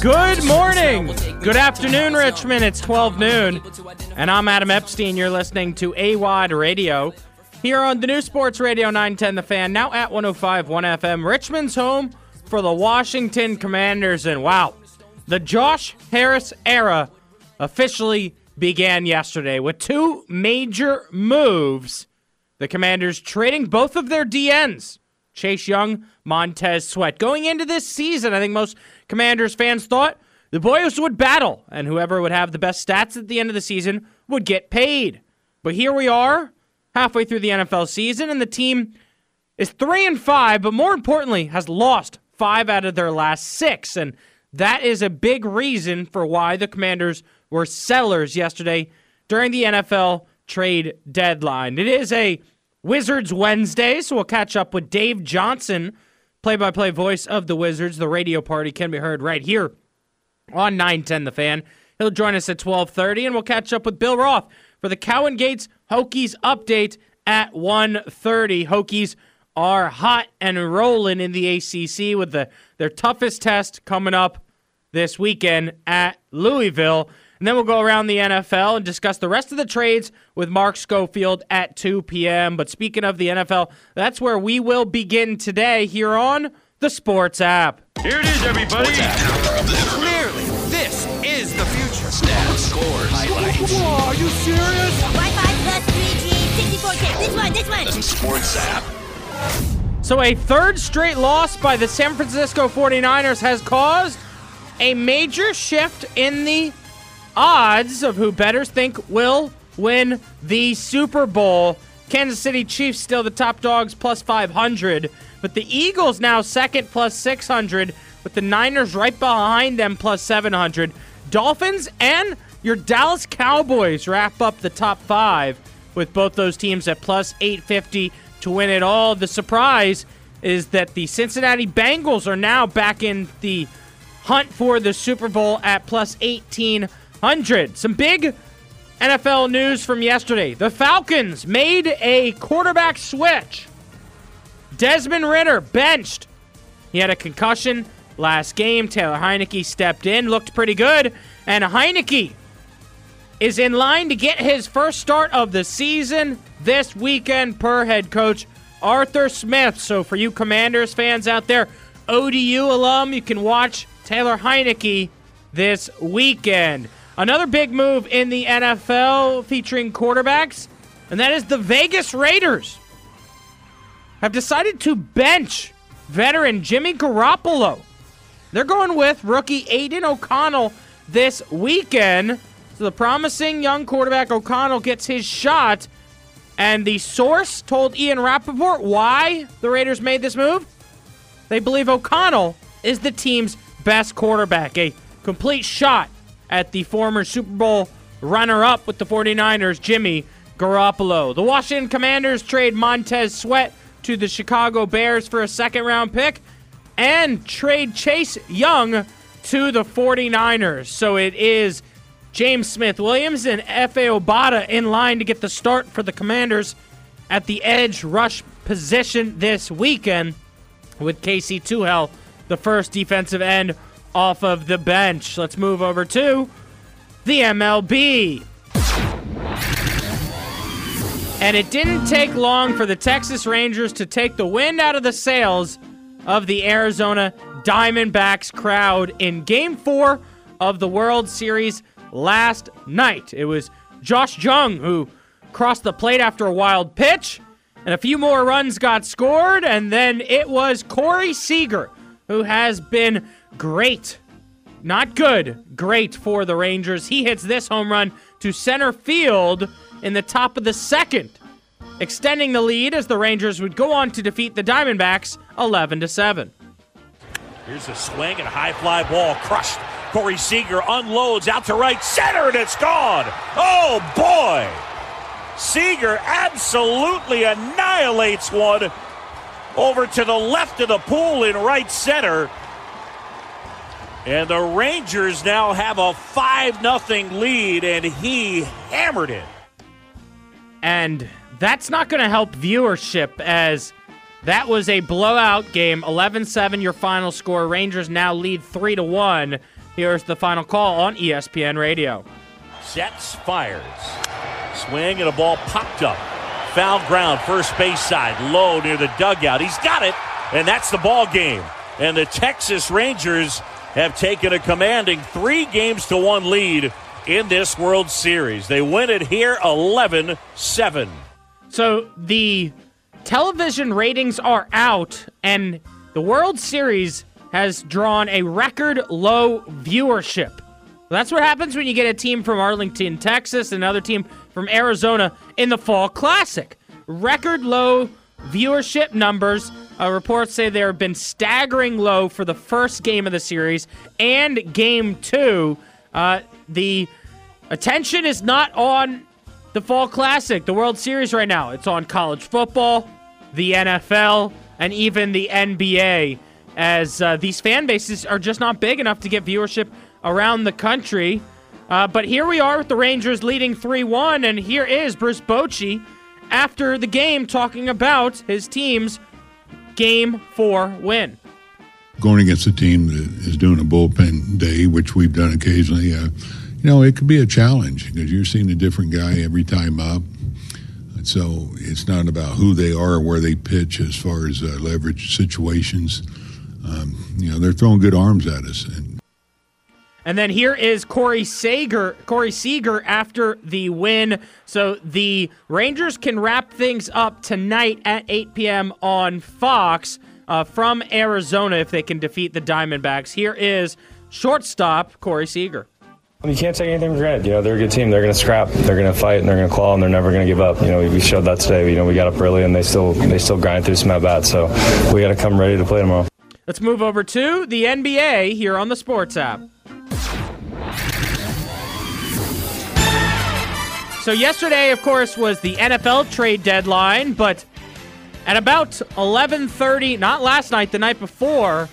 Good morning. Good afternoon, Richmond. It's 12 noon. And I'm Adam Epstein. You're listening to AWadd Radio here on the new Sports Radio 910 The Fan, now at 105.1 FM. Richmond's home for the Washington Commanders. And wow, the Josh Harris era officially began yesterday with two major moves. The Commanders trading both of their DNs, Chase Young, Montez Sweat. Going into this season, I think most Commanders fans thought the boys would battle, and whoever would have the best stats at the end of the season would get paid. But here we are, halfway through the NFL season, and the team is three and five, but more importantly, has lost five out of their last six. And that is a big reason for why the Commanders were sellers yesterday during the NFL trade deadline. It is a Wizards Wednesday, so we'll catch up with Dave Johnson play by play voice of the Wizards. The radio party can be heard right here on 910 The Fan. He'll join us at 1230, and we'll catch up with Bill Roth for the Cowan Gates Hokies update at 1.30. Hokies are hot and rolling in the ACC with the, their toughest test coming up this weekend at Louisville. And then we'll go around the NFL and discuss the rest of the trades with Mark Schofield at 2 p.m. But speaking of the NFL, that's where we will begin today here on the Sports app. Here it is, everybody. Clearly, this is the future. Stats, scores, highlights. Whoa, are you serious? Wi-Fi plus 3G, 64K. This one, this one. The Sports app. So, a third straight loss by the San Francisco 49ers has caused a major shift in the odds of who bettors think will win the Super Bowl. Kansas City Chiefs still the top dogs plus 500, but the Eagles now second plus 600, with the Niners right behind them plus 700. Dolphins and your Dallas Cowboys wrap up the top five with both those teams at plus 850 to win it all. The surprise is that the Cincinnati Bengals are now back in the hunt for the Super Bowl at plus 1800. Some big NFL news from yesterday. The Falcons made a quarterback switch. Desmond Ridder benched. He had a concussion last game. Taylor Heinicke stepped in, looked pretty good. And Heinicke is in line to get his first start of the season this weekend per head coach Arthur Smith. So for you Commanders fans out there, ODU alum, you can watch Taylor Heinicke this weekend. Another big move in the NFL featuring quarterbacks, and that is the Vegas Raiders have decided to bench veteran Jimmy Garoppolo. They're going with rookie Aidan O'Connell this weekend. So the promising young quarterback O'Connell gets his shot. And the source told Ian Rapoport why the Raiders made this move. They believe O'Connell is the team's best quarterback. A complete shot at the former Super Bowl runner up with the 49ers, Jimmy Garoppolo. The Washington Commanders trade Montez Sweat to the Chicago Bears for a second round pick and trade Chase Young to the 49ers. So it is James Smith Williams and Efe Obada in line to get the start for the Commanders at the edge rush position this weekend with Casey Toohill, the first defensive end off of the bench. Let's move over to the MLB. And it didn't take long for the Texas Rangers to take the wind out of the sails of the Arizona Diamondbacks crowd in game four of the World Series last night. It was Josh Jung who crossed the plate after a wild pitch, and a few more runs got scored, and then it was Corey Seager who has been great. Not good, great for the Rangers. He hits this home run to center field in the top of the second, extending the lead as the Rangers would go on to defeat the Diamondbacks 11 to 7. Here's a swing and a high fly ball crushed. Corey Seager unloads out to right center and it's gone. Oh boy! Seager absolutely annihilates one over to the left of the pool in right center. And the Rangers now have a 5 0 lead, and he hammered it. And that's not going to help viewership as that was a blowout game 11 7 your final score rangers now lead 3 to 1 Here's the final call on ESPN Radio. Sets, fires. Swing and a ball popped up. Foul ground, first base side, low near the dugout. He's got it, and that's the ball game. And the Texas Rangers have taken a commanding three games to one lead in this World Series. They win it here 11 7. So the television ratings are out, and the World Series has drawn a record low viewership. That's what happens when you get a team from Arlington, Texas, and another team from Arizona in the Fall Classic. Record low viewership numbers. Uh, reports say they have been staggering low for the first game of the series and game two. Uh, the attention is not on the Fall Classic, the World Series right now. It's on college football, the NFL, and even the NBA, as uh, these fan bases are just not big enough to get viewership around the country. Uh, but here we are with the Rangers leading 3 1, and here is Bruce Bochy after the game talking about his team's game four win. going against a team that is doing a bullpen day, which we've done occasionally, uh, you know, it could be a challenge because you're seeing a different guy every time up. And so it's not about who they are or where they pitch as far as uh, leverage situations. Um, you know, they're throwing good arms at us. And And then here is Corey Seager, Corey Seager after the win. So the Rangers can wrap things up tonight at 8 p.m. on Fox uh, from Arizona if they can defeat the Diamondbacks. Here is shortstop Corey Seager. You can't take anything for granted. You know, they're a good team. They're going to scrap. They're going to fight, and they're going to claw, and they're never going to give up. You know, we showed that today. You know, we got up early, and they still they still grind through some at bats. So we got to come ready to play tomorrow. Let's move over to the NBA here on the Sports app. So yesterday, of course, was the NFL trade deadline, but at about 11:30, not last night, the night before,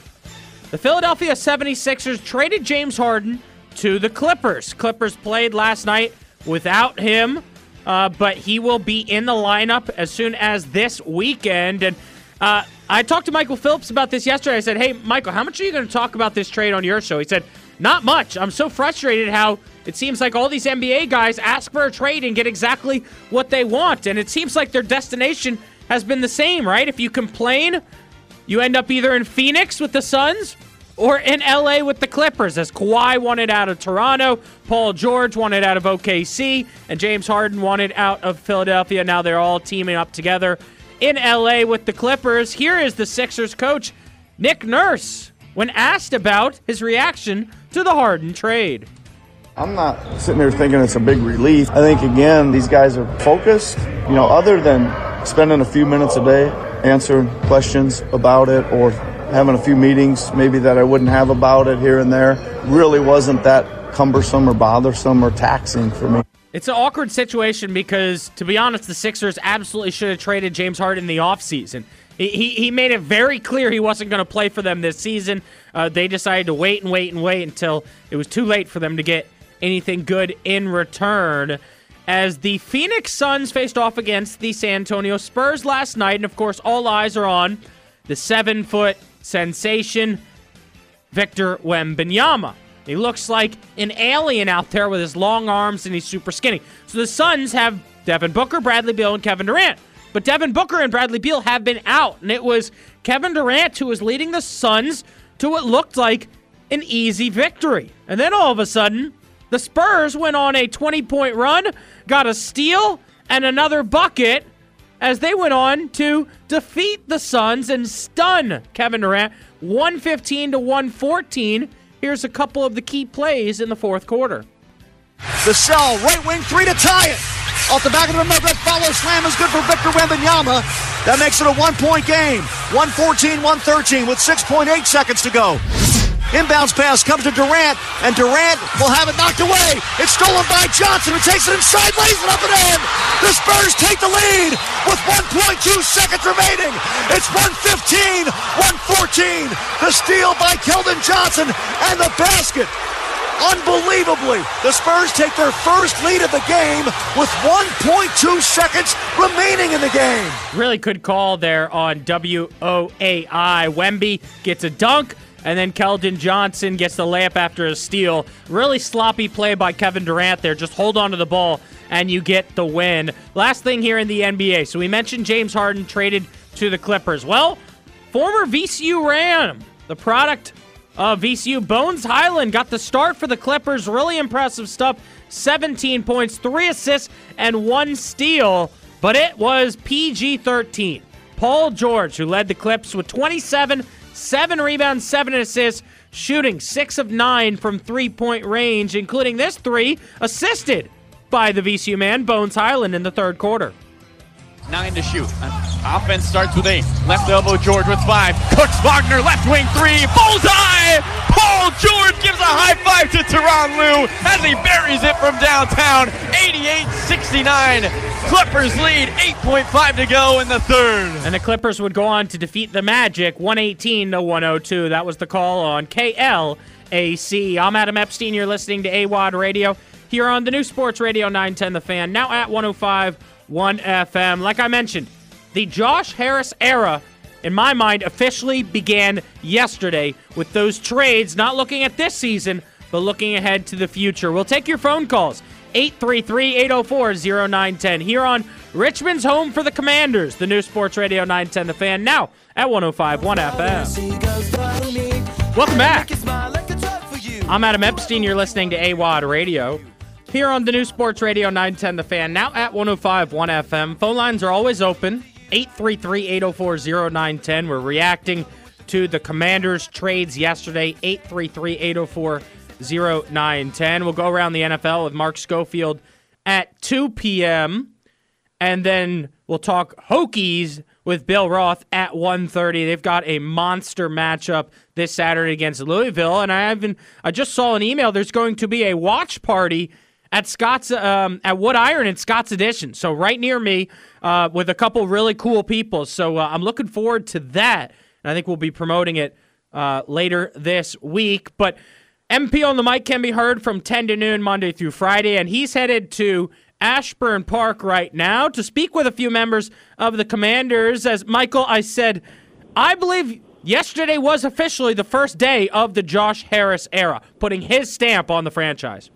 the Philadelphia 76ers traded James Harden to the Clippers. Clippers played last night without him, uh, but he will be in the lineup as soon as this weekend. And uh, I talked to Michael Phillips about this yesterday. I said, "Hey, Michael, how much are you going to talk about this trade on your show?" He said, "Not much. I'm so frustrated how it seems like all these NBA guys ask for a trade and get exactly what they want, and it seems like their destination has been the same, right? If you complain, you end up either in Phoenix with the Suns." Or in LA with the Clippers, as Kawhi wanted out of Toronto, Paul George wanted out of OKC, and James Harden wanted out of Philadelphia. Now they're all teaming up together in LA with the Clippers. Here is the Sixers coach, Nick Nurse, when asked about his reaction to the Harden trade. I'm not sitting there thinking it's a big relief. I think, again, these guys are focused. You know, other than spending a few minutes a day answering questions about it or having a few meetings maybe that I wouldn't have about it here and there, really wasn't that cumbersome or bothersome or taxing for me. It's an awkward situation because, to be honest, the Sixers absolutely should have traded James Harden in the offseason. He, he, he made it very clear he wasn't going to play for them this season. Uh, they decided to wait and wait and wait until it was too late for them to get anything good in return. As the Phoenix Suns faced off against the San Antonio Spurs last night, and of course, all eyes are on the seven foot sensation, Victor Wembanyama. He looks like an alien out there with his long arms and he's super skinny. So the Suns have Devin Booker, Bradley Beal, and Kevin Durant. But Devin Booker and Bradley Beal have been out, and it was Kevin Durant who was leading the Suns to what looked like an easy victory. And then all of a sudden, the Spurs went on a 20 point run, got a steal and another bucket as they went on to defeat the Suns and stun Kevin Durant 115 to 114. Here's a couple of the key plays in the fourth quarter. Vassell, right wing three to tie it. Off the back of the rim, that follow slam is good for Victor Wembanyama. That makes it a one point game. 114 113 with 6.8 seconds to go. Inbounds pass comes to Durant, and Durant will have it knocked away. It's stolen by Johnson, who takes it inside, lays it up and in. The Spurs take the lead with 1.2 seconds remaining. It's 115 114. The steal by Keldon Johnson and the basket. Unbelievably, the Spurs take their first lead of the game with 1.2 seconds remaining in the game. Really good call there on WOAI. Wemby gets a dunk, And then Keldon Johnson gets the layup after a steal. Really sloppy play by Kevin Durant there. Just hold on to the ball and you get the win. Last thing here in the NBA. So we mentioned James Harden traded to the Clippers. Well, former VCU Ram, the product of VCU, Bones Hyland got the start for the Clippers. Really impressive stuff. 17 points, three assists, and one steal. But it was PG 13. Paul George, who led the Clips with 27, seven rebounds, seven assists, shooting six of nine from three point range, including this three assisted by the VCU man, Bones Hyland, in the third quarter. Nine to shoot. Offense starts with eight. Left elbow, George with five. Cooks Wagner, left wing three. Bullseye! Paul George gives a high five to Tyronn Lue as he buries it from downtown. 88 69. Clippers lead, 8.5 to go in the third. And the Clippers would go on to defeat the Magic 118 to 102. That was the call on KLAC. I'm Adam Epstein. You're listening to AWadd Radio here on the new Sports Radio 910 The Fan, now at 105 1 FM. Like I mentioned, the Josh Harris era, in my mind, officially began yesterday with those trades, not looking at this season, but looking ahead to the future. We'll take your phone calls. 833-804-0910 here on Richmond's home for the Commanders, the new Sports Radio 910 The Fan, now at 105.1 FM. Welcome back. I'm Adam Epstein. You're listening to AWadd Radio here on the new Sports Radio 910 The Fan, now at 105.1 FM. Phone lines are always open. 833-804-0910. We're reacting to the Commanders trades yesterday. 833-804-0910. We'll go around the NFL with Mark Schofield at 2 p.m. And then we'll talk Hokies with Bill Roth at 1.30. They've got a monster matchup this Saturday against Louisville. And I even I just saw an email. There's going to be a watch party at Scott's um, at Wood Iron in Scott's Addition. So right near me, uh, with a couple really cool people. So uh, I'm looking forward to that, and I think we'll be promoting it uh, later this week. But MP on the mic can be heard from 10 to noon Monday through Friday, and he's headed to Ashburn Park right now to speak with a few members of the Commanders. As Michael, I said, I believe yesterday was officially the first day of the Josh Harris era, putting his stamp on the franchise.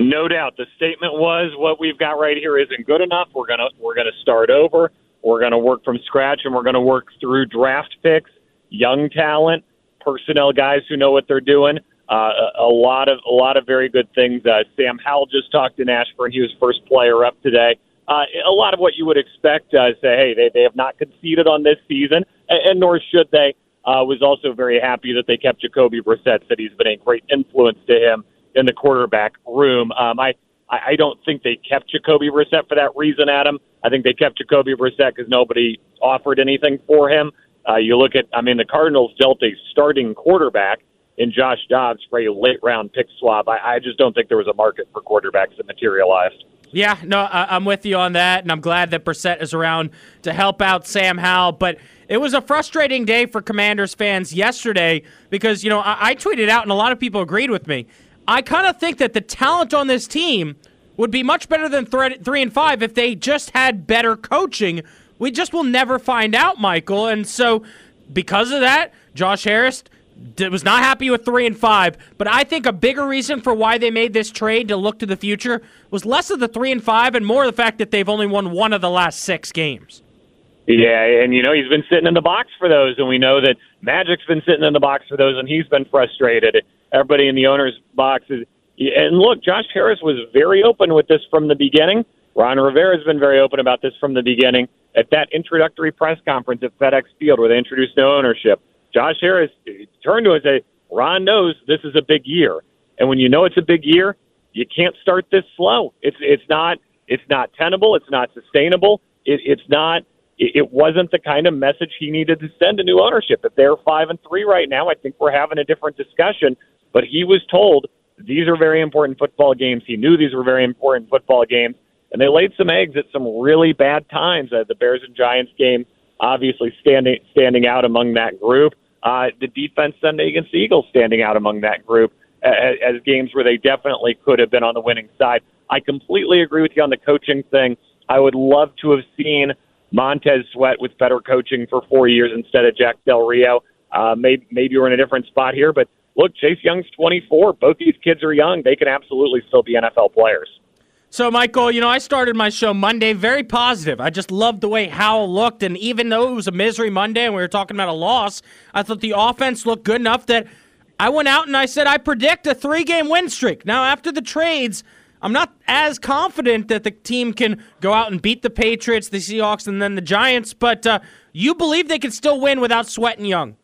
No doubt. The statement was what we've got right here isn't good enough. We're gonna we're gonna start over. We're gonna work from scratch, and we're gonna work through draft picks, young talent, personnel guys who know what they're doing. Uh, a, a lot of a lot of very good things. Uh, Sam Howell just talked to Ashburn. He was first player up today. Uh, a lot of what you would expect. Uh, say, hey, they they have not conceded on this season, and, and nor should they. Uh, was also very happy that they kept Jacoby Brissett. Said he's been a great influence to him in the quarterback room. Um, I I don't think they kept Jacoby Brissett for that reason, Adam. I think they kept Jacoby Brissett because nobody offered anything for him. Uh, you look at, I mean, the Cardinals dealt a starting quarterback in Josh Dobbs for a late round pick swap. I, I just don't think there was a market for quarterbacks that materialized. Yeah, no, I, I'm with you on that, and I'm glad that Brissett is around to help out Sam Howell. But it was a frustrating day for Commanders fans yesterday because, you know, I, I tweeted out, and a lot of people agreed with me. I kind of think that the talent on this team would be much better than th- three and five if they just had better coaching. We just will never find out, Michael. And so, because of that, Josh Harris was not happy with three and five. But I think a bigger reason for why they made this trade to look to the future was less of the three and five and more of the fact that they've only won one of the last six games. Yeah, and you know he's been sitting in the box for those, and we know that Magic's been sitting in the box for those, and he's been frustrated everybody in the owner's box is. And look, Josh Harris was very open with this from the beginning. Ron Rivera has been very open about this from the beginning. At that introductory press conference at FedEx Field where they introduced no ownership, Josh Harris turned to us and said, Ron knows this is a big year. And when you know it's a big year, you can't start this slow. It's it's not it's not tenable. It's not sustainable. It, it's not. It, it wasn't the kind of message he needed to send to new ownership. If they're five and three right now, I think we're having a different discussion. But he was told these are very important football games. He knew these were very important football games, and they laid some eggs at some really bad times. Uh, the Bears and Giants game, obviously standing standing out among that group. Uh, the defense Sunday against the Eagles standing out among that group as, as games where they definitely could have been on the winning side. I completely agree with you on the coaching thing. I would love to have seen Montez Sweat with better coaching for four years instead of Jack Del Rio. uh, maybe maybe we're in a different spot here. But look, Chase Young's 24. Both these kids are young. They can absolutely still be NFL players. So, Michael, you know, I started my show Monday very positive. I just loved the way Howell looked. And even though it was a misery Monday and we were talking about a loss, I thought the offense looked good enough that I went out and I said, I predict a three game win streak. Now, after the trades, I'm not as confident that the team can go out and beat the Patriots, the Seahawks, and then the Giants, but uh, you believe they can still win without Sweat and Young.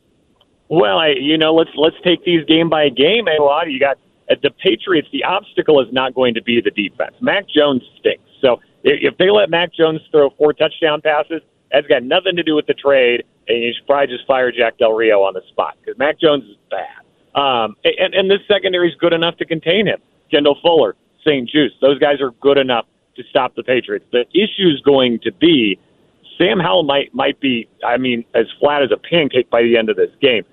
Well, I, you know, let's let's take these game by game. A lot you got at the Patriots. The obstacle is not going to be the defense. Mac Jones stinks. So if, if they let Mac Jones throw four touchdown passes, that's got nothing to do with the trade, and you should probably just fire Jack Del Rio on the spot because Mac Jones is bad. Um, and, and this secondary is good enough to contain him. Kendall Fuller, St. Juste, those guys are good enough to stop the Patriots. The issue is going to be Sam Howell might might be, I mean, as flat as a pancake by the end of this game.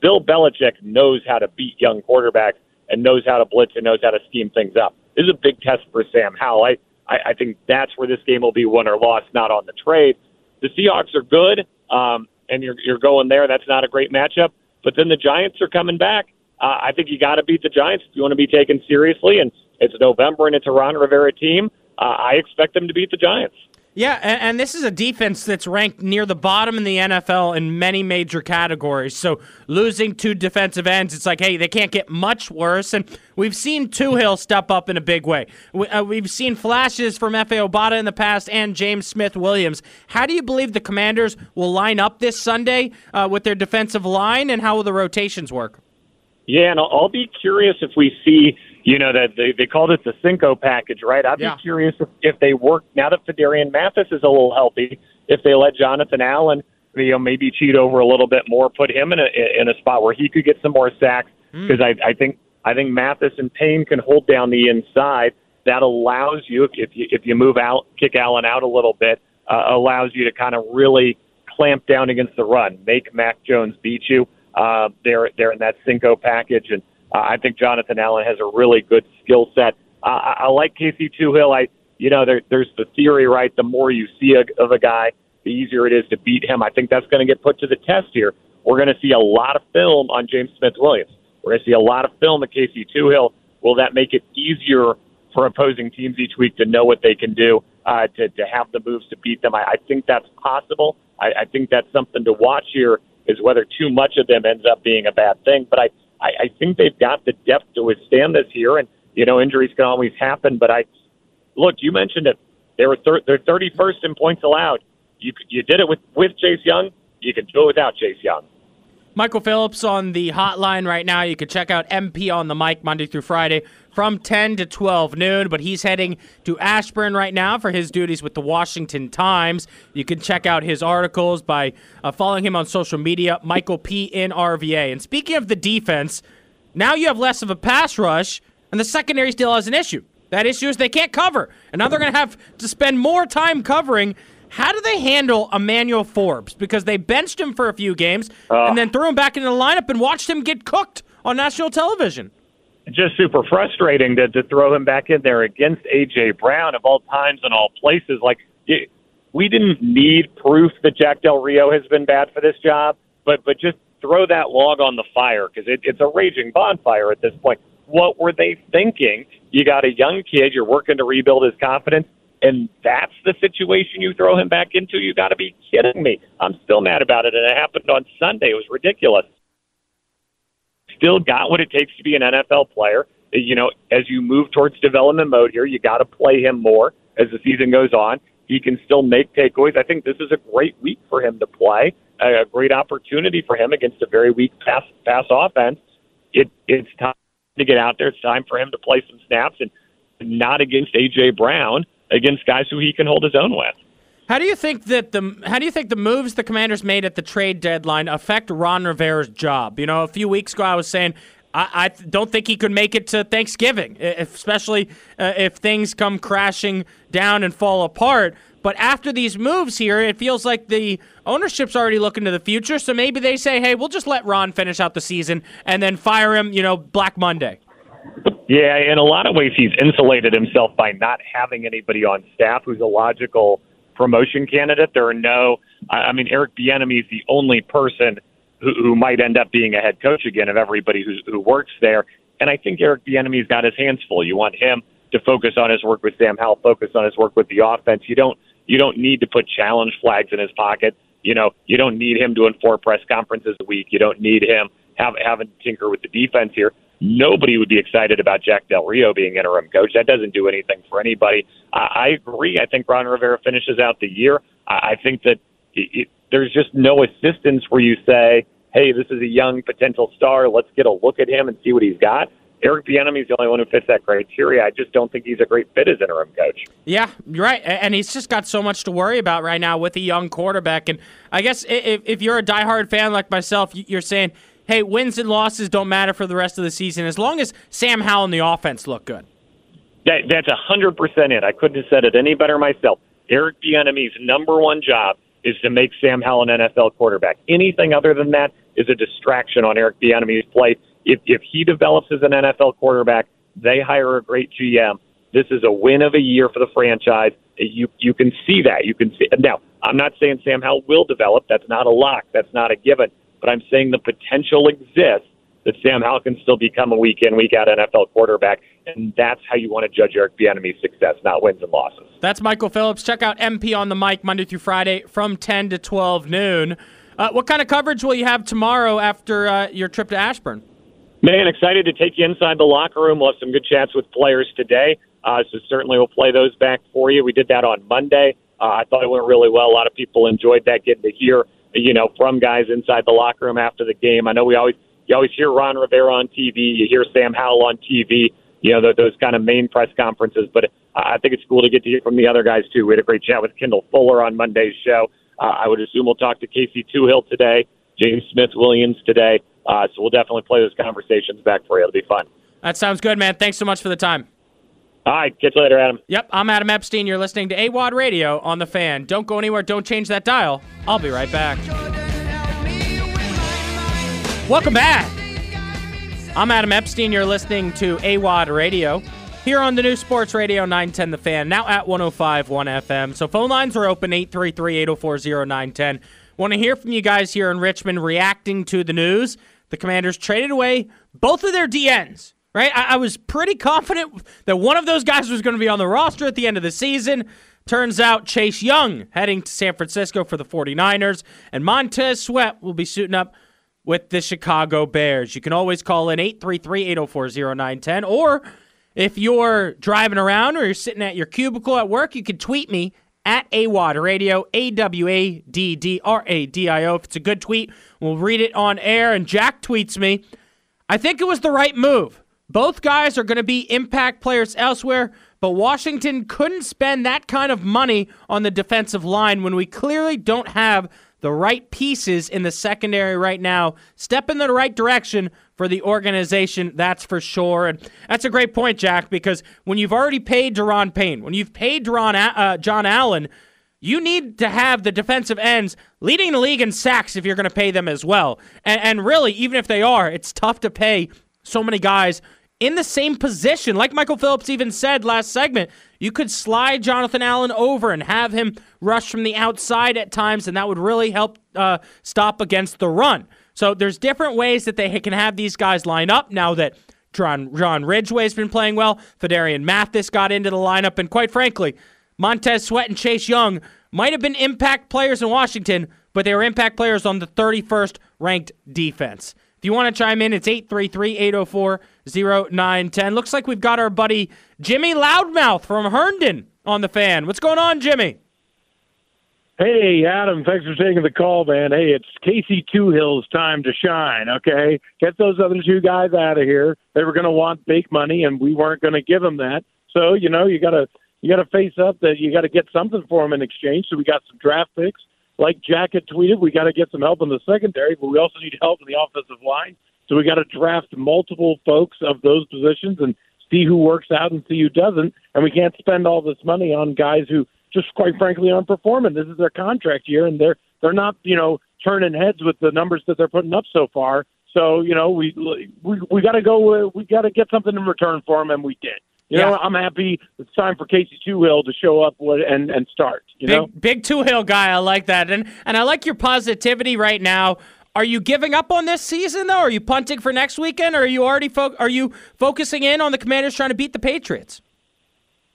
Bill Belichick knows how to beat young quarterbacks and knows how to blitz and knows how to scheme things up. This is a big test for Sam Howell. I, I, I think that's where this game will be won or lost, not on the trade. The Seahawks are good, um, and you're, you're going there. That's not a great matchup. But then the Giants are coming back. Uh, I think you got to beat the Giants if you want to be taken seriously. And it's November, and it's a Ron Rivera team. Uh, I expect them to beat the Giants. Yeah, and, and, this is a defense that's ranked near the bottom in the NFL in many major categories. So losing two defensive ends, it's like, hey, they can't get much worse. And we've seen Toohill step up in a big way. We, uh, we've seen flashes from Efe Obada in the past and James Smith Williams. How do you believe the Commanders will line up this Sunday uh, with their defensive line, and how will the rotations work? Yeah, and I'll, I'll be curious if we see you know that they, they called it the Cinco package, right? I'd yeah. be curious if, if they work now that Phidarian Mathis is a little healthy, if they let Jonathan Allen, you know, maybe cheat over a little bit more, put him in a in a spot where he could get some more sacks because mm. I I think I think Mathis and Payne can hold down the inside. That allows you if if you if you move out, kick Allen out a little bit, uh, allows you to kind of really clamp down against the run, make Mac Jones beat you. Uh, they're they're in that Cinco package and uh, I think Jonathan Allen has a really good skill set. Uh, I, I like Casey Toohill. I, you know, there, there's the theory, right? The more you see a, of a guy, the easier it is to beat him. I think that's going to get put to the test here. We're going to see a lot of film on James Smith Williams. We're going to see a lot of film of Casey Toohill. Will that make it easier for opposing teams each week to know what they can do uh, to to have the moves to beat them? I, I think that's possible. I, I think that's something to watch here. Is whether too much of them ends up being a bad thing. But I I, I think they've got the depth to withstand this year. And you know, injuries can always happen. But I look, you mentioned it. They were thir- they're 31st in points allowed. You you did it with with Chase Young. You can do it without Chase Young. Michael Phillips on the hotline right now. You can check out MP on the mic Monday through Friday from 10 to 12 noon, but he's heading to Ashburn right now for his duties with the Washington Times. You can check out his articles by uh, following him on social media, Michael P. in RVA. And speaking of the defense, now you have less of a pass rush, and the secondary still has an issue. That issue is they can't cover, and now they're going to have to spend more time covering. How do they handle Emmanuel Forbes? Because they benched him for a few games uh, and then threw him back into the lineup and watched him get cooked on national television just super frustrating to, to throw him back in there against AJ Brown of all times and all places. Like we didn't need proof that Jack Del Rio has been bad for this job, but but just throw that log on the fire because it, it's a raging bonfire at this point. What were they thinking? You got a young kid, you're working to rebuild his confidence, and that's the situation you throw him back into. You got to be kidding me! I'm still mad about it, and it happened on Sunday. It was ridiculous still got what it takes to be an NFL player. You know, as you move towards development mode here, you got to play him more as the season goes on. He can still make takeaways. I think this is a great week for him to play, a great opportunity for him against a very weak pass pass offense. It it's time to get out there. It's time for him to play some snaps and not against AJ Brown, against guys who he can hold his own with. How do you think that the how do you think the moves the Commanders made at the trade deadline affect Ron Rivera's job? You know, a few weeks ago I was saying I, I don't think he could make it to Thanksgiving, especially uh, if things come crashing down and fall apart. But after these moves here, it feels like the ownership's already looking to the future. So maybe they say, "Hey, we'll just let Ron finish out the season and then fire him." You know, Black Monday. Yeah, in a lot of ways, he's insulated himself by not having anybody on staff who's a logical promotion candidate. There are no, I mean, Eric Bieniemy is the only person who, who might end up being a head coach again of everybody who, who works there. And I think Eric Bieniemy's got his hands full. You want him to focus on his work with Sam Howell, focus on his work with the offense. You don't you don't need to put challenge flags in his pocket. You know, you don't need him doing four press conferences a week. You don't need him have, having to tinker with the defense here. Nobody would be excited about Jack Del Rio being interim coach. That doesn't do anything for anybody. I, I agree. I think Ron Rivera finishes out the year. I, I think that it, it, there's just no assistance where you say, hey, this is a young potential star. Let's get a look at him and see what he's got. Eric Bieniemy is the only one who fits that criteria. I just don't think he's a great fit as interim coach. Yeah, you're right, and he's just got so much to worry about right now with a young quarterback. And I guess if, if you're a diehard fan like myself, you're saying, hey, wins and losses don't matter for the rest of the season as long as Sam Howell and the offense look good. That, that's a hundred percent it. I couldn't have said it any better myself. Eric Bieniemy's number one job is to make Sam Howell an NFL quarterback. Anything other than that is a distraction on Eric Bieniemy's plate if if he develops as an NFL quarterback, they hire a great GM. This is a win of a year for the franchise. You you can see that. You can see now. I'm not saying Sam Howell will develop. That's not a lock. That's not a given. But I'm saying the potential exists that Sam Howell can still become a week in, week out NFL quarterback, and that's how you want to judge Eric Bieniemy's success, not wins and losses. That's Michael Phillips. Check out MP on the mic Monday through Friday from 10 to 12 noon. Uh, what kind of coverage will you have tomorrow after uh, your trip to Ashburn? Man, excited to take you inside the locker room. We'll have some good chats with players today. Uh, so certainly we'll play those back for you. We did that on Monday. Uh, I thought it went really well. A lot of people enjoyed that, getting to hear, you know, from guys inside the locker room after the game. I know we always you always hear Ron Rivera on TV, you hear Sam Howell on TV, you know, those those kind of main press conferences. But I think it's cool to get to hear from the other guys too. We had a great chat with Kendall Fuller on Monday's show. Uh, I would assume we'll talk to Casey Toohill today, James Smith Williams today. Uh, so we'll definitely play those conversations back for you. It'll be fun. That sounds good, man. Thanks so much for the time. All right, catch you later, Adam. Yep, I'm Adam Epstein. You're listening to AWadd Radio on the fan. Don't go anywhere. Don't change that dial. I'll be right back. Welcome back. I'm Adam Epstein. You're listening to AWadd Radio here on the new Sports Radio 910 The Fan, now at 1051 FM. So phone lines are open 833 804 0910. Want to hear from you guys here in Richmond reacting to the news. The Commanders traded away both of their DNs, right? I, I was pretty confident that one of those guys was going to be on the roster at the end of the season. Turns out Chase Young heading to San Francisco for the 49ers, and Montez Sweat will be suiting up with the Chicago Bears. You can always call in 833 804 0910, or if you're driving around or you're sitting at your cubicle at work, you can tweet me at AWadd Radio, A W A D D R A D I O. If it's a good tweet, we'll read it on air. And Jack tweets me, I think it was the right move. Both guys are going to be impact players elsewhere, but Washington couldn't spend that kind of money on the defensive line when we clearly don't have the right pieces in the secondary right now. Step in the right direction for the organization, that's for sure. And that's a great point, Jack, because when you've already paid Daron Payne, when you've paid Daron, uh, John Allen, you need to have the defensive ends leading the league in sacks if you're going to pay them as well. And, and really, even if they are, it's tough to pay so many guys in the same position. Like Michael Phillips even said last segment, you could slide Jonathan Allen over and have him rush from the outside at times, and that would really help uh, stop against the run. So there's different ways that they can have these guys line up now that John, John Ridgeway's been playing well. Phidarian Mathis got into the lineup, and quite frankly, Montez Sweat and Chase Young might have been impact players in Washington, but they were impact players on the 31st ranked defense. You want to chime in, it's 833 804 0910. Looks like we've got our buddy Jimmy Loudmouth from Herndon on the fan. What's going on, Jimmy? Hey, Adam, thanks for taking the call, man. Hey, it's Casey Toohill's time to shine, okay? Get those other two guys out of here. They were going to want big money, and we weren't going to give them that. So, you know, you got to you got to face up that you got to get something for them in exchange. So we got some draft picks. Like Jack had tweeted, we got to get some help in the secondary, but we also need help in the offensive line. So we got to draft multiple folks of those positions and see who works out and see who doesn't. And we can't spend all this money on guys who just quite frankly aren't performing. This is their contract year, and they're they're not you know turning heads with the numbers that they're putting up so far. So you know we we we got to go. Uh, we got to get something in return for them, and we did. You yeah. know, I'm happy. It's time for Casey Toohill to show up and and start. You big, know, big Toohill guy. I like that, and and I like your positivity right now Are you giving up on this season though? Are you punting for next weekend, or are you already fo- are you focusing in on the Commanders trying to beat the Patriots?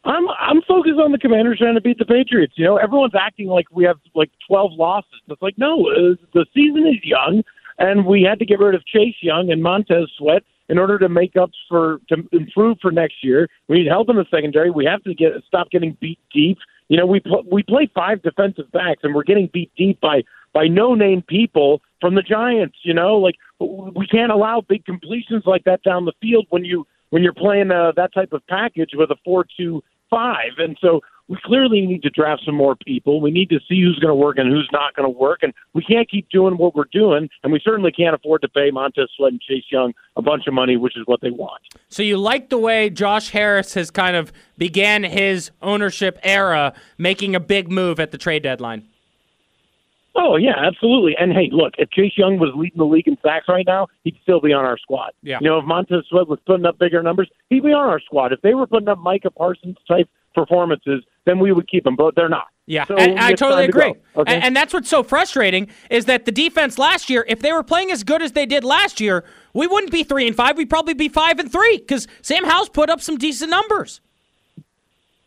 I'm I'm focused on the Commanders trying to beat the Patriots. You know, everyone's acting like we have like 12 losses. It's like no, uh, the season is young, and we had to get rid of Chase Young and Montez Sweat in order to make up for to improve for next year. We need help in the secondary. We have to get stop getting beat deep. You know, we pl- we play five defensive backs, and we're getting beat deep by by no name people from the Giants. You know, like we can't allow big completions like that down the field when you when you're playing uh, that type of package with a four-two-five, and so we clearly need to draft some more people. We need to see who's going to work and who's not going to work, and we can't keep doing what we're doing, and we certainly can't afford to pay Montez Sweat and Chase Young a bunch of money, which is what they want. So you like the way Josh Harris has kind of began his ownership era, making a big move at the trade deadline. Oh yeah, absolutely. And hey, look, if Chase Young was leading the league in sacks right now, he'd still be on our squad. Yeah. You know, if Montez Sweat was putting up bigger numbers, he'd be on our squad. If they were putting up Micah Parsons type performances, then we would keep him. But they're not. Yeah, So I totally time to agree. okay? and, and that's what's so frustrating is that the defense last year, if they were playing as good as they did last year, we wouldn't be three and five. We'd probably be five and three because Sam Howell's put up some decent numbers.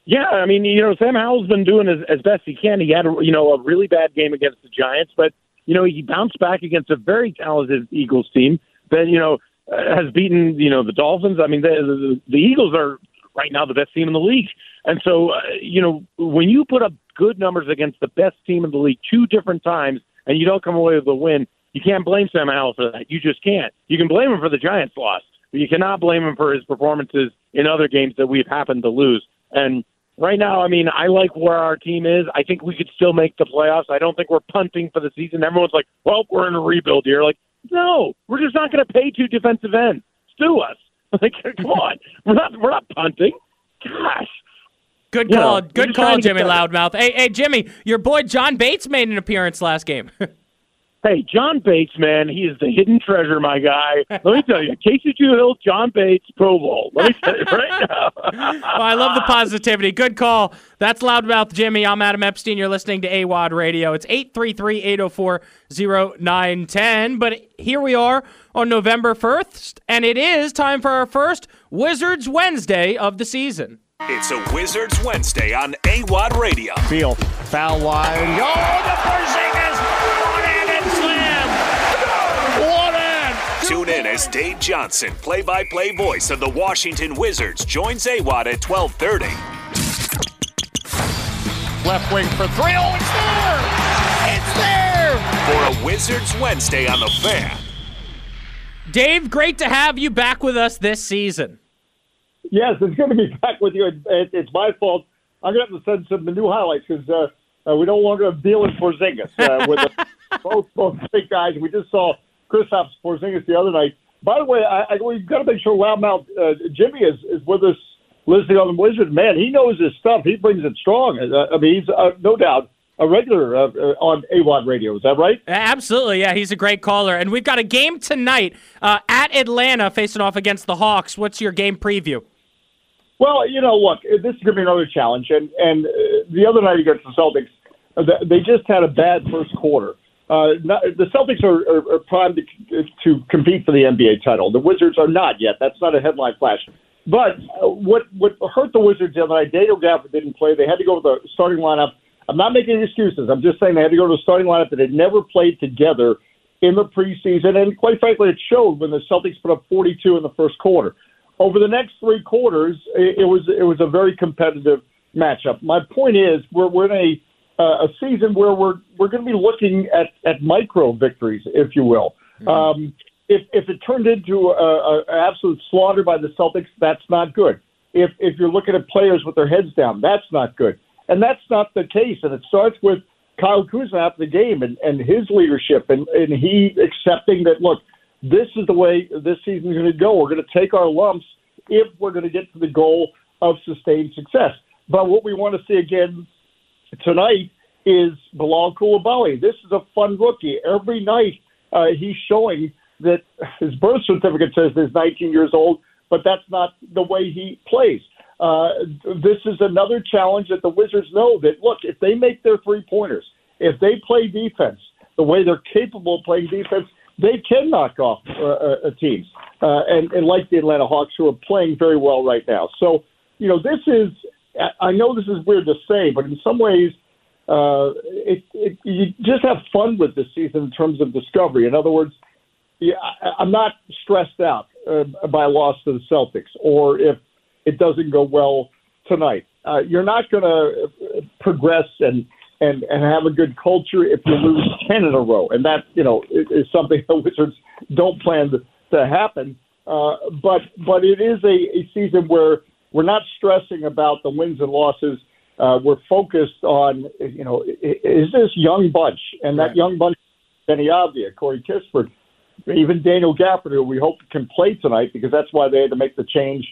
Yeah, I mean, you know, Sam Howell's been doing as, as best he can. He had, a, you know, a really bad game against the Giants, but you know, he bounced back against a very talented Eagles team that you know has beaten you know the Dolphins. I mean, the the, the Eagles are right now the best team in the league, and so uh, you know when you put up good numbers against the best team in the league two different times and you don't come away with a win, you can't blame Sam Howell for that. You just can't. You can blame him for the Giants' loss, but you cannot blame him for his performances in other games that we've happened to lose. And right now, I mean, I like where our team is. I think we could still make the playoffs. I don't think we're punting for the season. Everyone's like, well, we're in a rebuild here. Like, no, we're just not going to pay two defensive ends. Sue us. Like, come on. We're not, we're not punting. Gosh. Good call, good call, trying to get Jimmy. Loudmouth. Hey, hey, Jimmy, your boy John Bates made an appearance last game. Hey, John Bates, man, he is the hidden treasure, my guy. Let me tell you, Casey Toohill's, John Bates, Pro Bowl. Let me tell you right now. I love the positivity. Good call. That's Loudmouth Jimmy. I'm Adam Epstein. You're listening to AWadd Radio. It's 833-804-0910. But here we are on November 1st, and it is time for our first Wizards Wednesday of the season. It's a Wizards Wednesday on AWadd Radio. Field, foul line. Oh, the Porzingis one-handed slam. One hand. Tune in as Dave Johnson, play-by-play voice of the Washington Wizards, joins AWadd at 12:30. Left wing for three. Oh, it's there. It's there. For a Wizards Wednesday on the Fan. Dave, great to have you back with us this season. Yes, it's good to be back with you. It, it, it's my fault. I'm going to have to send some new highlights because uh, uh, we no longer have Thielen Porzingis uh, with the, both both big guys. We just saw Chris Kristaps Porzingis the other night. By the way, I, I, we've got to make sure Loudmouth uh, Jimmy is, is with us listening on the Wizard. Man, he knows his stuff. He brings it strong. Uh, I mean, he's uh, no doubt a regular uh, uh, on AWadd radio. Is that right? Absolutely, yeah. He's a great caller. And we've got a game tonight uh, at Atlanta facing off against the Hawks. What's your game preview? Well, you know, look, this is going to be another challenge. And and uh, the other night against the Celtics, uh, they just had a bad first quarter. Uh, not, the Celtics are, are, are primed to, to compete for the NBA title. The Wizards are not yet. That's not a headline flash. But uh, what what hurt the Wizards the other night? Daniel Gafford didn't play. They had to go with the starting lineup. I'm not making excuses. I'm just saying they had to go to a starting lineup that had never played together in the preseason, and quite frankly, it showed when the Celtics put up 42 in the first quarter. Over the next three quarters, it, it was it was a very competitive matchup. My point is, we're we're in a uh, a season where we're we're going to be looking at at micro victories, if you will. Um, if if it turned into a, a, an absolute slaughter by the Celtics, that's not good. If if you're looking at players with their heads down, that's not good. And that's not the case. And it starts with Kyle Kuzma after the game and, and his leadership and, and he accepting that look, this is the way this season is going to go. We're going to take our lumps if we're going to get to the goal of sustained success. But what we want to see again tonight is Bilal Koulibaly. This is a fun rookie. Every night uh, he's showing that his birth certificate says he's 19 years old, but that's not the way he plays. Uh, this is another challenge that the Wizards know that look, if they make their three pointers, if they play defense the way they're capable of playing defense, they can knock off uh, uh, teams, uh, and, and like the Atlanta Hawks, who are playing very well right now. So, you know, this is. I know this is weird to say, but in some ways, uh, it, it, you just have fun with this season in terms of discovery. In other words, yeah, I, I'm not stressed out uh, by loss to the Celtics or if it doesn't go well tonight. Uh, you're not going to progress and, and and have a good culture if you lose ten in a row, and that you know is, is something the Wizards don't plan to, to happen. Uh, but but it is a, a season where we're not stressing about the wins and losses. Uh, we're focused on you know is this young bunch and that young bunch, Deni Avdija, Corey Kispert, even Daniel Gafford, who we hope can play tonight because that's why they had to make the change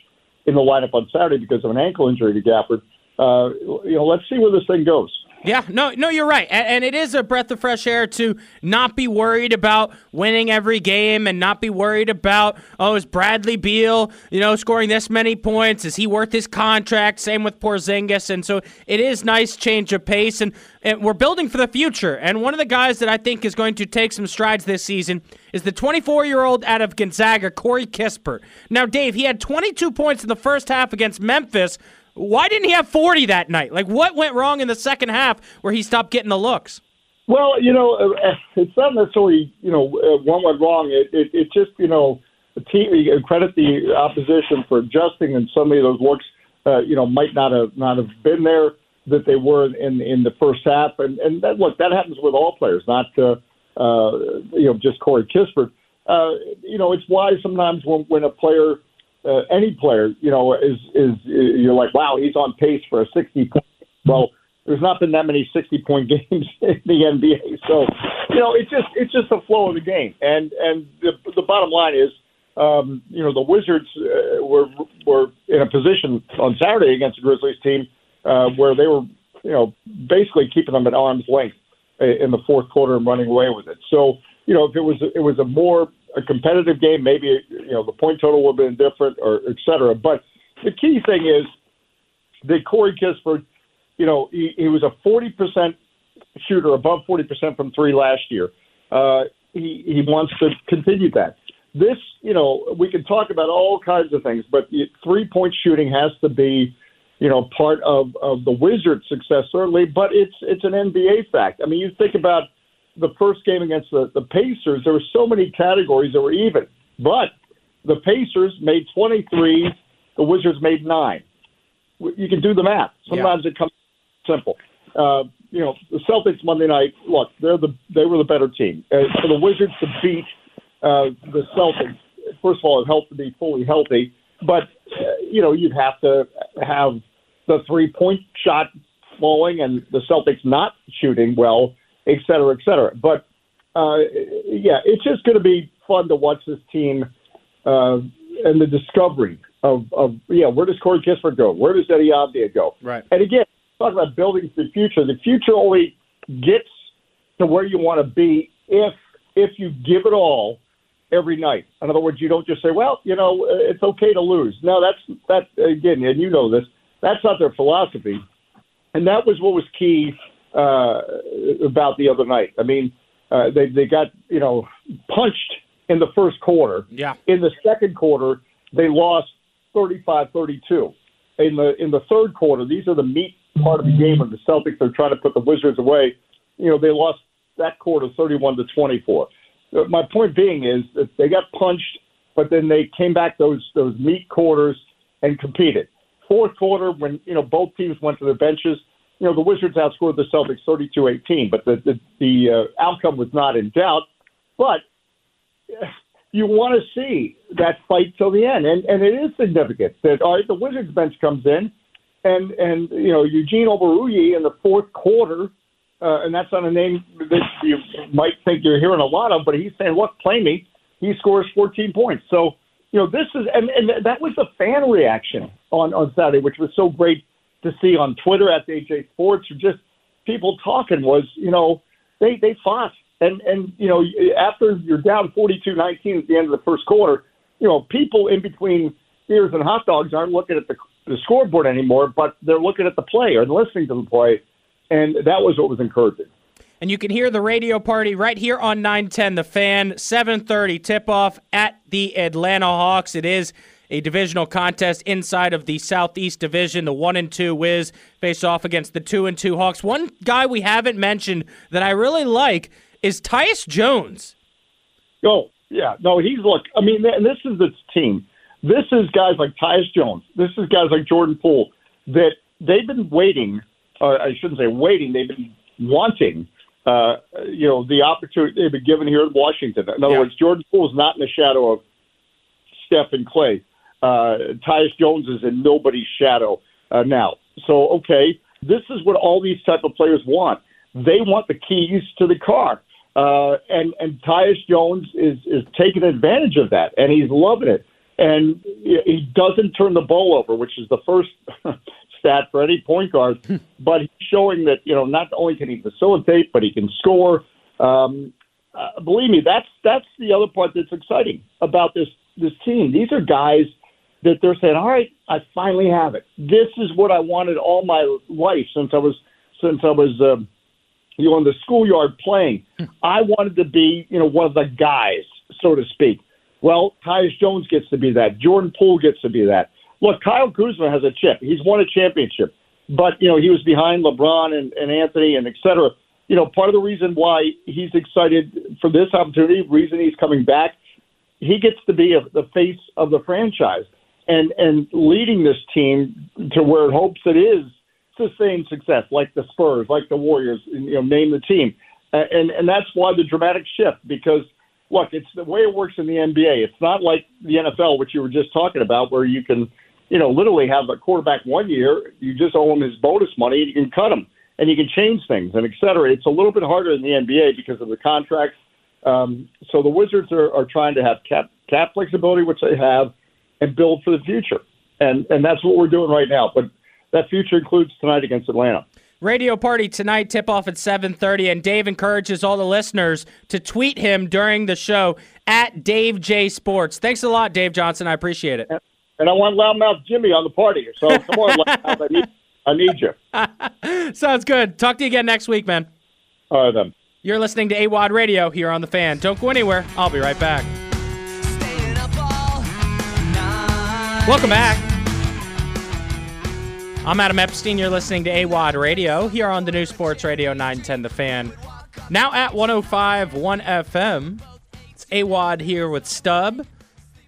in the lineup on Saturday because of an ankle injury to Gafford. Uh, you know, let's see where this thing goes. Yeah, no, no, you're right, and, and, it is a breath of fresh air to not be worried about winning every game and not be worried about oh, is Bradley Beal, you know, scoring this many points? Is he worth his contract? Same with Porzingis, and so it is nice change of pace, and, and we're building for the future. And one of the guys that I think is going to take some strides this season is the 24 year old out of Gonzaga, Corey Kispert. Now, Dave, he had 22 points in the first half against Memphis. Why didn't he have 40 that night? Like, what went wrong in the second half where he stopped getting the looks? Well, you know, uh, it's not necessarily, you know, uh, one went wrong. It, it, it just, you know, the team, credit the opposition for adjusting, and some of those looks, uh, you know, might not have not have been there that they were in in the first half. And and that, look, that happens with all players, not uh, uh, you know just Corey Kispert. Uh, you know, it's why sometimes when when a player uh, any player, you know, is is you're like, wow, he's on pace for a 60 point. Well, there's not been that many 60 point games in the NBA, so you know, it's just it's just the flow of the game. And and the the bottom line is, um, you know, the Wizards uh, were were in a position on Saturday against the Grizzlies team uh, where they were, you know, basically keeping them at arm's length in the fourth quarter and running away with it. So you know, if it was it was a more a competitive game, maybe you know the point total would have been different, or et cetera. But the key thing is that Corey Kispert, you know, he, he was a forty percent shooter, above forty percent from three last year. Uh, he he wants to continue that. This, you know, we can talk about all kinds of things, but three point shooting has to be, you know, part of of the Wizards' success certainly. But it's it's an NBA fact. I mean, you think about the first game against the, the Pacers, there were so many categories that were even. But the Pacers made 23, the Wizards made nine. You can do the math. Sometimes yeah. it comes simple. Uh, you know, the Celtics Monday night. Look, they're the they were the better team. Uh, for the Wizards to beat uh, the Celtics, first of all, it helped to be fully healthy. But uh, you know, you'd have to have the three point shot falling and the Celtics not shooting well et cetera, et cetera. But uh, yeah, it's just going to be fun to watch this team uh, and the discovery of, of yeah, where does Corey Kispert go? Where does Eddie Avdija go? Right. And again, talk about building for the future. The future only gets to where you want to be if if you give it all every night. In other words, you don't just say, "Well, you know, it's okay to lose." No, that's that again, and you know this. That's not their philosophy, and that was what was key uh, about the other night. I mean, uh, they they got you know punched in the first quarter. Yeah. In the second quarter, they lost 35-32. In the in the third quarter, these are the meat part of the game when the Celtics are trying to put the Wizards away. You know, they lost that quarter 31 to 24. Uh, my point being is that they got punched, but then they came back those those meat quarters and competed. Fourth quarter, when you know both teams went to their benches, you know, the Wizards outscored the Celtics 32-18, but the the, the uh, outcome was not in doubt. But you want to see that fight till the end, and and it is significant that all right, the Wizards bench comes in, and and you know Eugene Omoruyi in the fourth quarter, uh, and that's not a name that you might think you're hearing a lot of, but he's saying, "Look, play me." He scores 14 points. So you know this is, and and that was the fan reaction on on Saturday, which was so great to see on Twitter at AJ Sports or just people talking was, you know, they they fought. And and you know, after you're down 42-19 at the end of the first quarter, you know, people in between beers and hot dogs aren't looking at the, the scoreboard anymore, but they're looking at the play or listening to the play, and that was what was encouraging. And you can hear the radio party right here on 910 The Fan, 730 tip-off at the Atlanta Hawks. It is a divisional contest inside of the Southeast Division. The 1 and 2 Wiz face off against the 2 and 2 Hawks. One guy we haven't mentioned that I really like is Tyus Jones. Oh, yeah. No, he's look. I mean, and this is this team. This is guys like Tyus Jones. This is guys like Jordan Poole that they've been waiting. Or I shouldn't say waiting. They've been wanting. Uh, you know, the opportunity they've been given here in Washington. In other Yeah. words, Jordan Poole is not in the shadow of Steph and Clay. Uh, Tyus Jones is in nobody's shadow uh, now. So, okay, this is what all these type of players want. They want the keys to the car. Uh, and and Tyus Jones is is taking advantage of that, and he's loving it. And he doesn't turn the ball over, which is the first stat for any point guard. but he's showing that you know not only can he facilitate, but he can score. Um, uh, believe me, that's that's the other part that's exciting about this this team. These are guys that they're saying, "All right, I finally have it. This is what I wanted all my life since I was since I was." Um, you know, in the schoolyard playing. I wanted to be, you know, one of the guys, so to speak. Well, Tyus Jones gets to be that. Jordan Poole gets to be that. Look, Kyle Kuzma has a chip. He's won a championship, but you know he was behind LeBron and, and Anthony and et cetera. You know, part of the reason why he's excited for this opportunity, reason he's coming back, he gets to be a, the face of the franchise and and leading this team to where it hopes it is sustained success, like the Spurs, like the Warriors, you know, name the team, and and that's why the dramatic shift because look, it's the way it works in the NBA. It's not like the NFL, which you were just talking about, where you can, you know, literally have a quarterback one year, you just owe him his bonus money, and you can cut him, and you can change things, and et cetera. It's a little bit harder in the NBA because of the contracts. Um, so the Wizards are, are trying to have cap cap flexibility, which they have, and build for the future, and and that's what we're doing right now. But that future includes tonight against Atlanta. Radio party tonight, tip off at 7:30 and Dave encourages all the listeners to tweet him during the show at Dave J Sports. Thanks a lot Dave Johnson, I appreciate it. And I want loudmouth Jimmy on the party. So come on, loudmouth, I need, I need you. Sounds good. Talk to you again next week, man. All right then. You're listening to AWadd Radio here on the Fan. Don't go anywhere. I'll be right back. Welcome back. I'm Adam Epstein. You're listening to AWadd Radio here on the new Sports Radio 910 The Fan. Now at 105.1 FM. It's AWadd here with Stub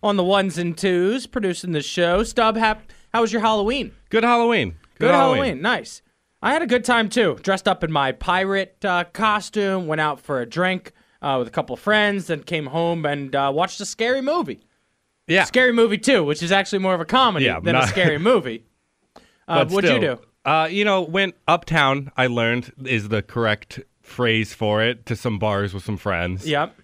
on the ones and twos producing the show. Stub, hap- how was your Halloween? Good Halloween. Good, Halloween. Nice. I had a good time too. Dressed up in my pirate uh, costume, went out for a drink uh, with a couple of friends, then came home and uh, watched a scary movie. Yeah. Scary movie too, which is actually more of a comedy Yeah, than a scary movie. Uh, what'd you do? Uh, you know, went uptown. I learned is the correct phrase for it to some bars with some friends. Yep.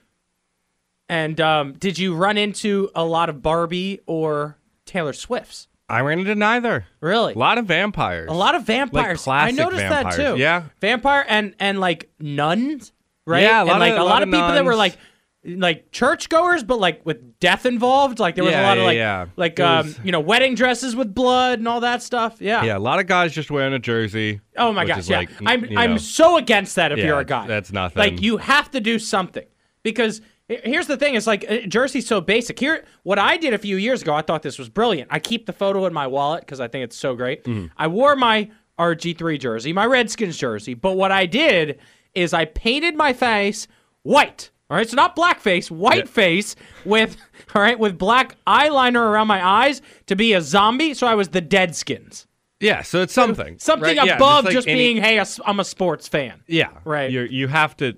And um, did you run into a lot of Barbie or Taylor Swifts? I ran into neither. Really? A lot of vampires. A lot of vampires. I classic noticed vampires. that too. Yeah. Vampire and and like nuns, right? Yeah, a and lot of- like a a lot lot of of people that were like like churchgoers, but like with death involved. Like there was Yeah, a lot of yeah, like yeah. like um was- you know wedding dresses with blood and all that stuff. Yeah. Yeah, a lot of guys just wearing a jersey. Oh my which gosh, is yeah. like, I'm you I'm know, so against that if yeah, you're a guy. That's nothing. Like you have to do something because he- here's the thing: it's like uh, jersey's so basic. Here, what I did a few years ago, I thought this was brilliant. I keep the photo in my wallet because I think it's so great. Mhm. I wore my RG3 jersey, my Redskins jersey, but what I did is I painted my face white. All right, so not blackface, white face with all right with black eyeliner around my eyes to be a zombie. So I was the Deadskins. Yeah, so it's something. Something right? Yeah, above like just any- being, hey, I'm a sports fan. Yeah, Right. You you have to.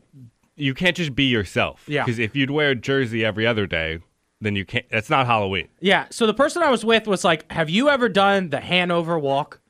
You can't just be yourself. Yeah. Because if you'd wear a jersey every other day, then you can't. That's not Halloween. Yeah. So the person I was with was like, "Have you ever done the Hanover Walk?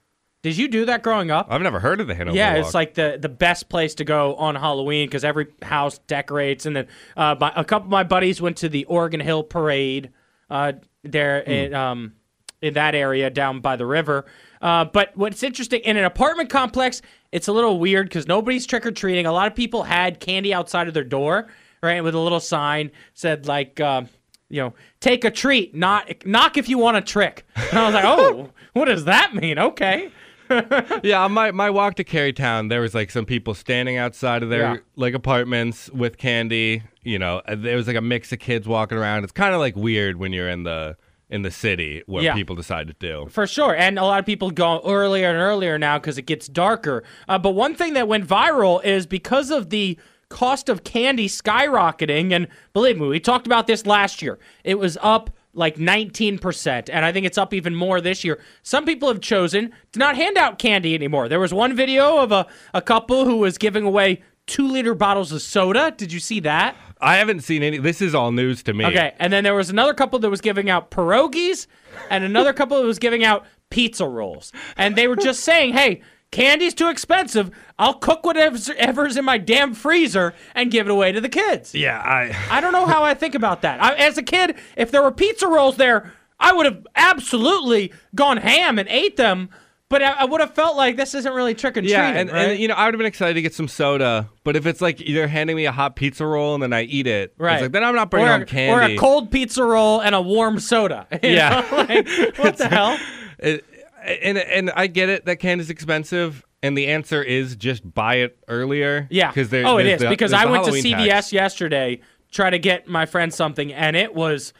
Did you do that growing up?" I've never heard of the Hanover yeah, Walk. it's like the the best place to go on Halloween because every house decorates, and then uh, my, a couple of my buddies went to the Oregon Hill Parade uh, there in um in that area down by the river. Uh, but what's interesting in an apartment complex, it's a little weird because nobody's trick or treating. A lot of people had candy outside of their door, right, with a little sign said like. Um, you know, take a treat, not knock if you want a trick. And I was like, oh, what does that mean? Okay. yeah, on my my walk to Carytown, there was like some people standing outside of their Yeah. like apartments with candy. You know, there was like a mix of kids walking around. It's kind of like weird when you're in the in the city where Yeah. people decide to do. For sure. And a lot of people go earlier and earlier now because it gets darker. Uh, but one thing that went viral is because of the cost of candy skyrocketing. And believe me, we talked about this last year. It was up like 19%. And I think it's up even more this year. Some people have chosen to not hand out candy anymore. There was one video of a, a couple who was giving away two liter bottles of soda. Did you see that? I haven't seen any. This is all news to me. Okay, and then there was another couple that was giving out pierogies, and another couple that was giving out pizza rolls, and they were just saying, "Hey, candy's too expensive. I'll cook whatever's in my damn freezer and give it away to the kids." Yeah, I. I don't know how I think about that. I, as a kid, if there were pizza rolls there, I would have absolutely gone ham and ate them. But I, I would have felt like this isn't really trick or treating. Yeah, and, right? and you know, I would have been excited to get some soda, but if it's like you're handing me a hot pizza roll and then I eat it, Right. it's like then I'm not bringing or, home a- candy. Or a cold pizza roll and a warm soda. Yeah. Like, what the hell? It- and and I get it that candy's expensive, and the answer is just buy it earlier. Yeah. because there. oh, it is the- because I went to CVS tax. yesterday try to get my friend something, and it was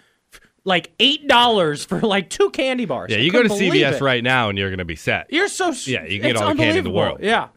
like eight dollars for like two candy bars. Yeah, you go to CVS it. right now, and you're gonna be set. You're so Yeah, you can get all the candy in the world. Yeah.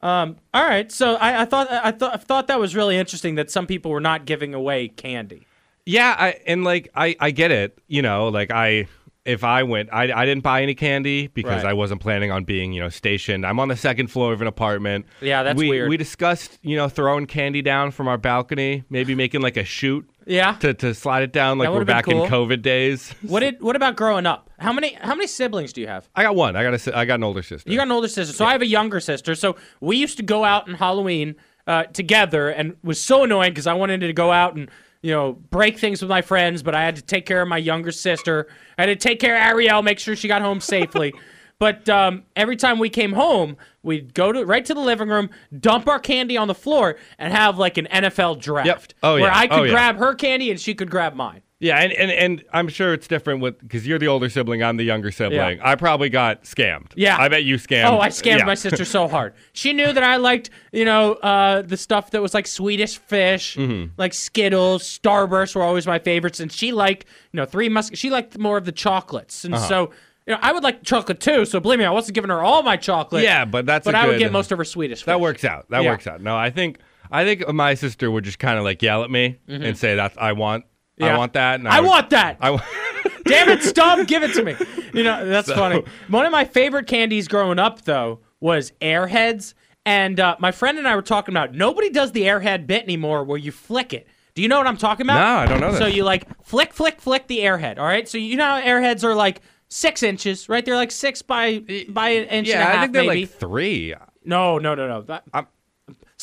Um, all right, so I, I thought I thought I thought that was really interesting that some people were not giving away candy. Yeah, I and like I I get it. You know, like I if I went, I I didn't buy any candy because Right. I wasn't planning on being you know stationed. I'm on the second floor of an apartment. Yeah, that's we, weird. We discussed you know throwing candy down from our balcony, maybe making like a chute. Yeah. To, to slide it down like we're back cool. in COVID days. What did what about growing up? How many how many siblings do you have? I got one. I got a I got an older sister. You got an older sister, so I have a younger sister. So we used to go out on Halloween uh, together, and it was so annoying because I wanted to go out and you know break things with my friends, but I had to take care of my younger sister. I had to take care of Ariel, make sure she got home safely. But um, every time we came home, we'd go to right to the living room, dump our candy on the floor, and have like an NFL draft. Oh, where yeah. I could Oh, yeah. grab her candy and she could grab mine. Yeah, and, and, and I'm sure it's different with because you're the older sibling, I'm the younger sibling. I probably got scammed. Yeah. I bet you scammed. Oh, I scammed yeah. my sister so hard. She knew that I liked, you know, uh, the stuff that was like Swedish fish, Mhm. like Skittles, Starburst were always my favorites, and she liked, you know, Three Mus. She liked more of the chocolates, and Uh-huh. so. You know, I would like chocolate too, so believe me, I wasn't giving her all my chocolate. Yeah, but that's but I would get most of her Swedish. That works out. That Yeah. works out. No, I think I think my sister would just kind of like yell at me Mhm. and say that I want I want that. And I would- want that. I wa- Damn it, Stub, give it to me. You know, that's So- funny. One of my favorite candies growing up, though, was Airheads. And uh, my friend and I were talking about nobody does the Airhead bit anymore where you flick it. Do you know what I'm talking about? No, I don't know that. So you like flick, flick, flick the Airhead. All right. So you know how Airheads are like six inches, right? They're like six by by an inch and a yeah, half, I think they're maybe. like three. no, no, no, no. That-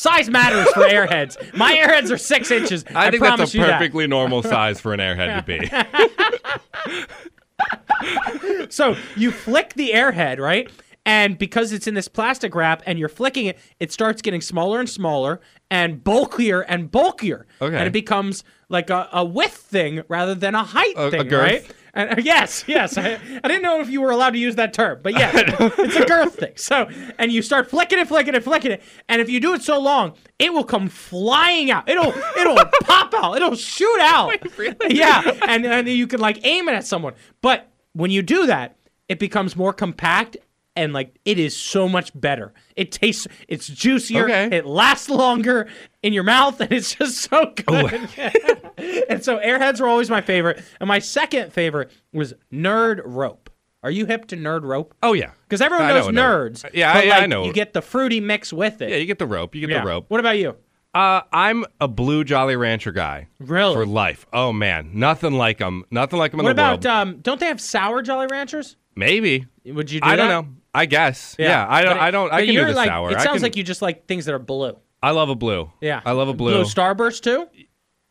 size matters for Airheads. My Airheads are six inches. I, I think that's a you that. perfectly normal size for an airhead to be. so you flick the airhead, right? And because it's in this plastic wrap and you're flicking it, it starts getting smaller and smaller and bulkier and bulkier. Okay. And it becomes like a, a width thing rather than a height A- a thing, girth? right? And, uh, yes, yes. I, I didn't know if you were allowed to use that term, but yes, it's a girth thing. So, and you start flicking it, flicking it, flicking it, and if you do it so long, it will come flying out. It'll, it'll pop out. It'll shoot out. Really? Yeah, and and you can like aim it at someone. But when you do that, it becomes more compact and like it is so much better. It tastes, it's juicier. Okay. It lasts longer in your mouth, and it's just so good. and so Airheads were always my favorite. And my second favorite was Nerd Rope. Are you hip to Nerd Rope? Oh yeah, Because everyone knows know a nerd. nerds. Yeah, but I- I know. You get the fruity mix with it. Yeah, you get the rope. You get Yeah. the rope. What about you? Uh, I'm a blue Jolly Rancher guy. Really? For life. Oh man, nothing like them. Nothing like them in What the about world. um? Don't they have sour Jolly Ranchers? Maybe. Would you do I don't know. I guess. Yeah. I don't. I don't. I can you're do the like, sour. It sounds can- like you just like things that are blue. I love a blue. Yeah, I love a blue. Blue Starburst too.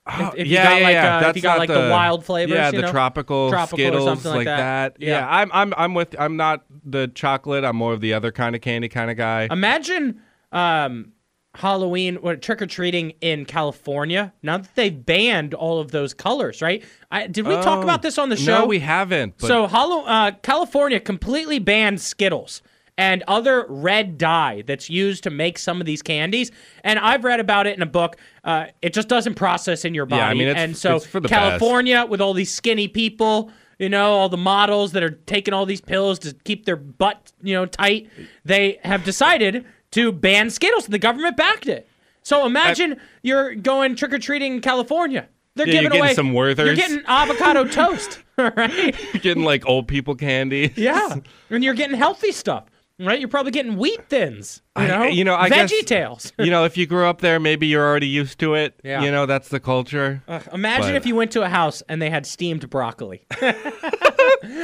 Oh, if you yeah, got yeah, like, yeah. uh, if you got like the, wild flavors, Yeah, you the know? tropical, tropical Skittles or something like, that. Yeah. I'm. I'm. I'm with. I'm not the chocolate. I'm more of the other kind of candy kind of guy. Imagine um, Halloween or trick or treating in California. Now that they've banned all of those colors, right? I, did we talk Oh, about this on the show? No, we haven't. But So uh, California completely banned Skittles. and other red dye that's used to make some of these candies. And I've read about it in a book. Uh, it just doesn't process in your body. Yeah, I mean, and so it's for the best. California, with all these skinny people, you know, all the models that are taking all these pills to keep their butt, you know, tight, they have decided to ban Skittles. The government backed it. So imagine you're going trick or treating in California. They're Yeah, you're giving getting away some Werthers. You're getting avocado toast, right? You're getting like old people candy. Yeah, and you're getting healthy stuff, right? You're probably getting wheat thins, you know, I, you know, I veggie guess, tails. you know, if you grew up there, maybe you're already used to it. Yeah. You know, that's the culture. Ugh, imagine But if you went to a house and they had steamed broccoli.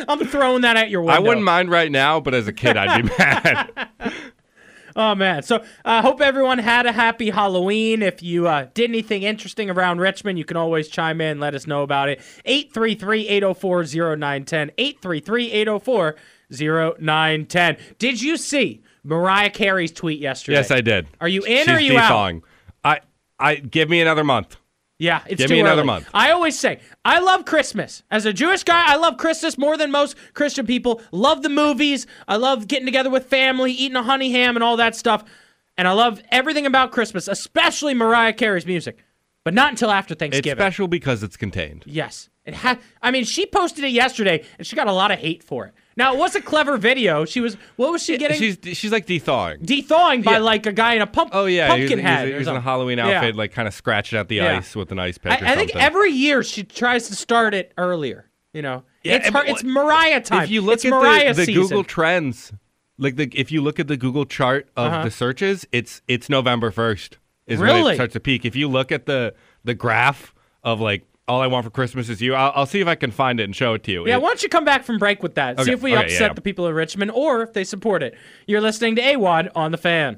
I'm throwing that at your window. I wouldn't mind right now, but as a kid, I'd be mad. Oh man! So I uh, hope everyone had a happy Halloween. If you uh, did anything interesting around Richmond, you can always chime in. Let us know about it. 833-804-0910. 833-804-0910. Did you see Mariah Carey's tweet yesterday? yes, I did. Are you in She's or are you out? defawing. I, I give me another month. Yeah, it's Give me another early. month. I always say I love Christmas. As a Jewish guy, I love Christmas more than most Christian people. Love the movies. I love getting together with family, eating a honey ham, and all that stuff. And I love everything about Christmas, especially Mariah Carey's music. But not until after Thanksgiving. It's special because it's contained. Yes, it had. I mean, she posted it yesterday, and she got a lot of hate for it. Now it was a clever video. She was. What was she getting? She's she's like thethawing. Dethawing by Yeah. like a guy in a pump. Oh yeah, pumpkin he's, he's- head. or he's in a. Halloween Yeah. outfit, like kind of scratching out the Yeah. ice with an ice pick I, I think every year she tries to start it earlier. You know, Yeah, it's her. It's Mariah time. If you look it's at Mariah the, the. Google Trends, like the if you look at the Google chart of Uh-huh. the searches, it's it's November first is when Really? it starts to peak. If you look at the the graph of like all I want for Christmas is you, I'll, I'll see if I can find it and show it to you. Yeah, It- why don't you come back from break with that? See if we okay, upset yeah. the people of Richmond or if they support it. You're listening to AWadd on the fan.